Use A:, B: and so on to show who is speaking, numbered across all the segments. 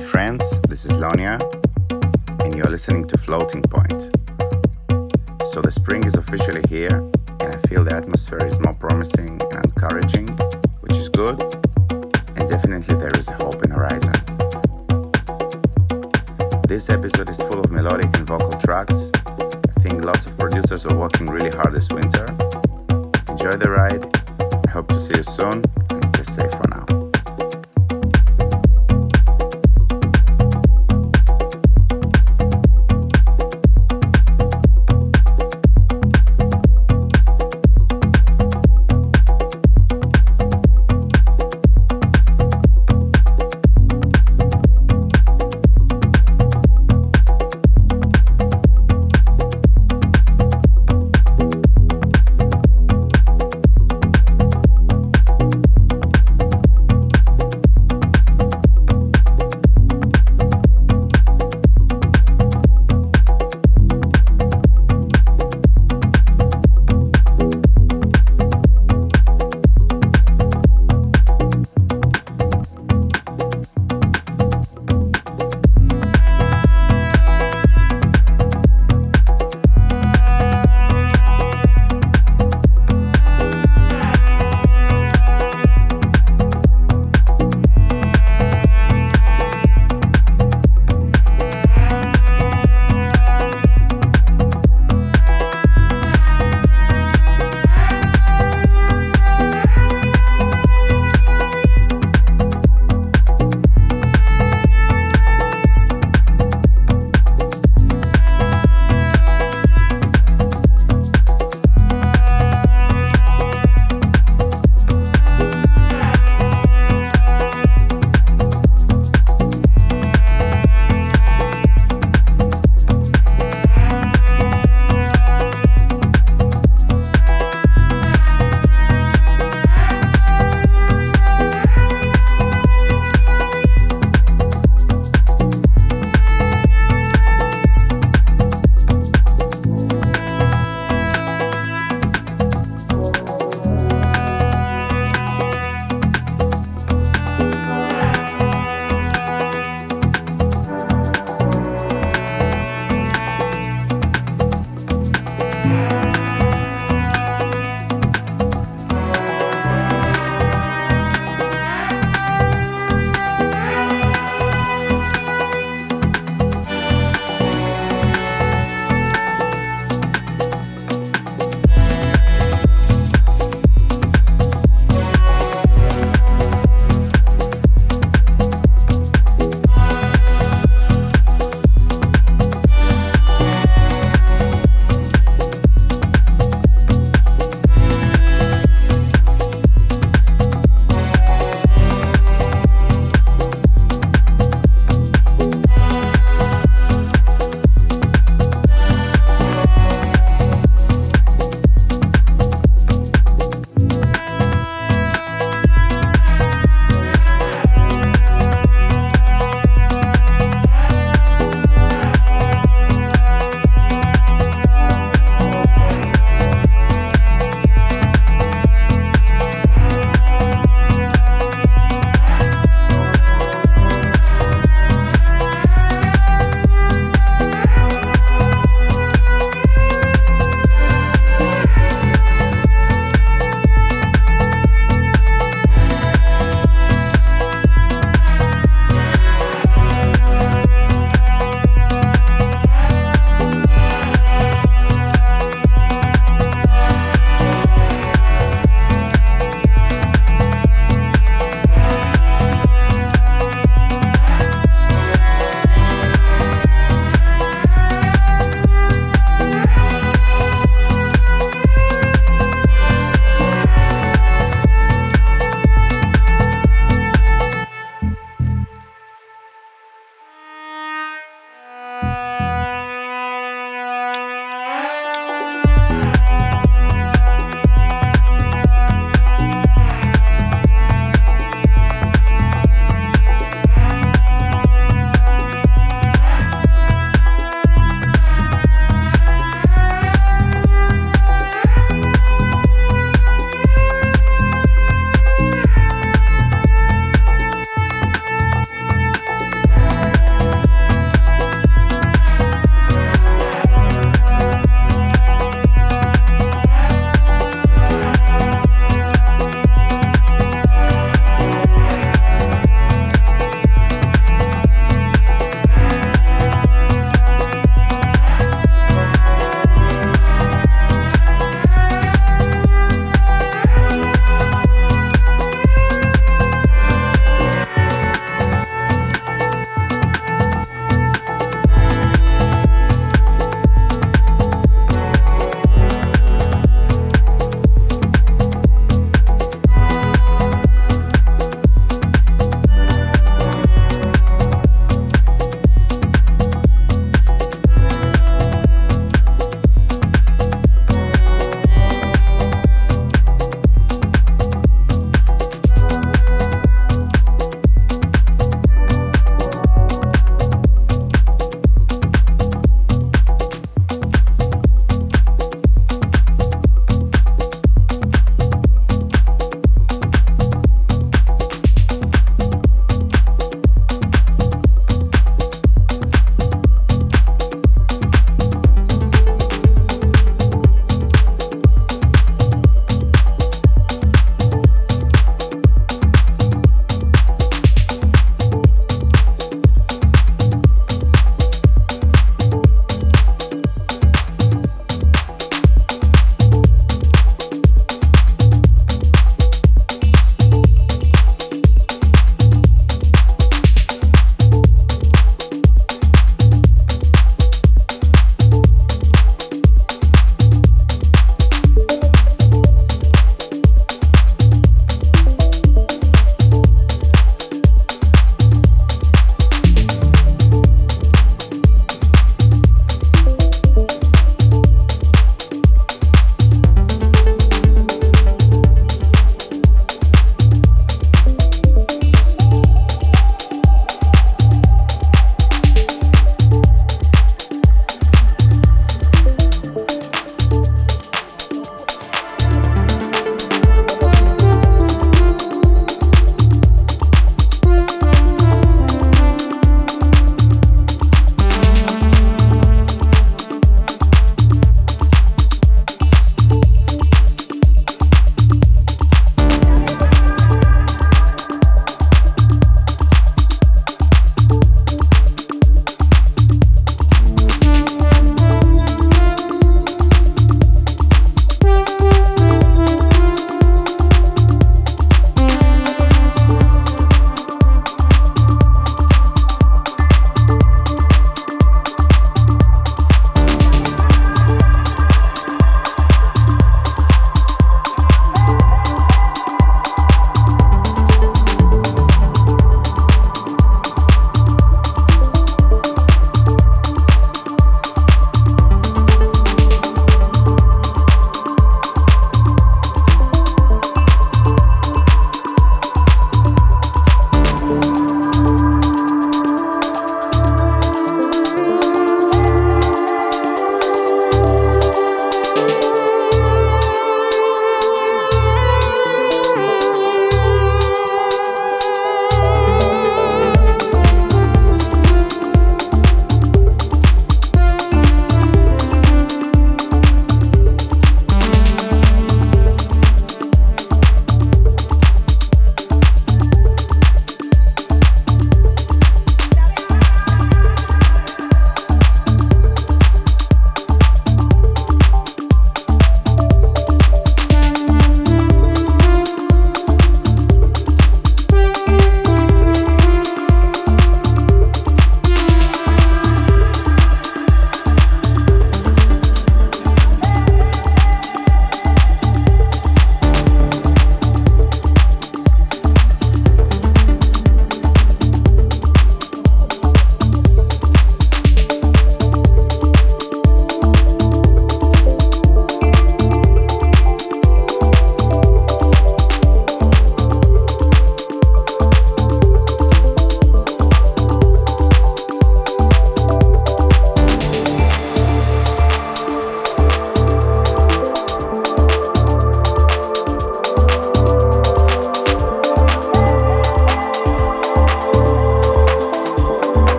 A: my friends, this is Lonya, and you're listening to Floating Point. So the spring is officially here, and I feel the atmosphere is more promising and encouraging, which is good, and definitely there is a hope in the horizon. This episode is full of melodic and vocal tracks. I think lots of producers are working really hard this winter. Enjoy the ride. I hope to see you soon and stay safe for now.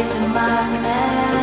B: Is a magnet.